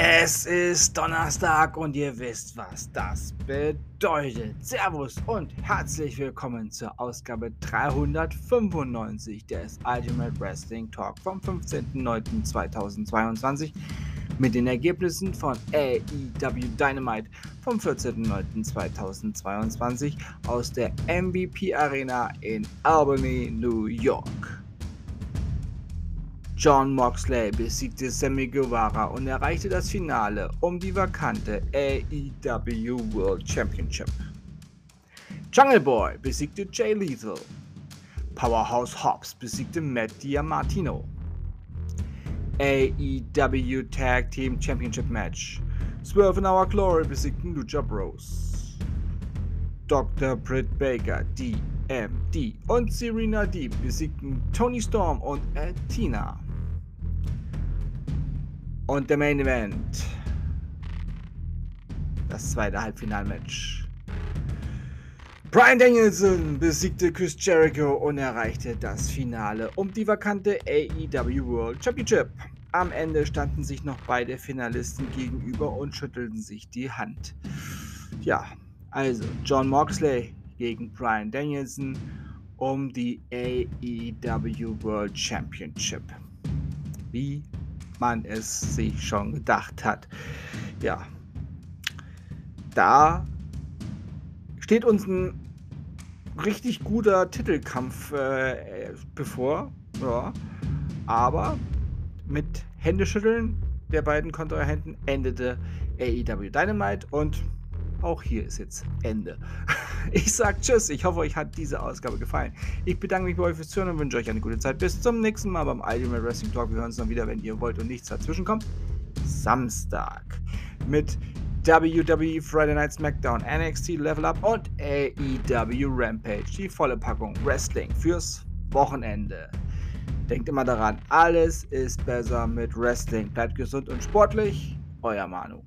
Es ist Donnerstag und ihr wisst, was das bedeutet. Servus und herzlich willkommen zur Ausgabe 395 des Ultimate Wrestling Talk vom 15.09.2022 mit den Ergebnissen von AEW Dynamite vom 14.09.2022 aus der MVP Arena in Albany, New York. John Moxley besiegte Sammy Guevara und erreichte das Finale um die vakante AEW World Championship. Jungle Boy besiegte Jay Lethal. Powerhouse Hobbs besiegte Matt Diamartino. AEW Tag Team Championship Match. Swerve in Our Glory besiegten Lucha Bros. Dr. Britt Baker, DMD und Serena Deep besiegten Tony Storm und Tina. Und der Main Event. Das zweite Halbfinalmatch. Brian Danielson besiegte Chris Jericho und erreichte das Finale um die vakante AEW World Championship. Am Ende standen sich noch beide Finalisten gegenüber und schüttelten sich die Hand. Ja, also John Moxley gegen Brian Danielson um die AEW World Championship. Wie man es sich schon gedacht hat. Ja, da steht uns ein richtig guter Titelkampf äh, bevor. Ja. Aber mit Händeschütteln der beiden Kontrahenten endete AEW Dynamite und auch hier ist jetzt Ende. Ich sag Tschüss. Ich hoffe, euch hat diese Ausgabe gefallen. Ich bedanke mich bei euch fürs Zuhören und wünsche euch eine gute Zeit. Bis zum nächsten Mal beim Ultimate Wrestling Talk. Wir hören uns dann wieder, wenn ihr wollt und nichts dazwischen kommt. Samstag mit WWE Friday Night SmackDown, NXT Level Up und AEW Rampage. Die volle Packung Wrestling fürs Wochenende. Denkt immer daran, alles ist besser mit Wrestling. Bleibt gesund und sportlich. Euer Manu.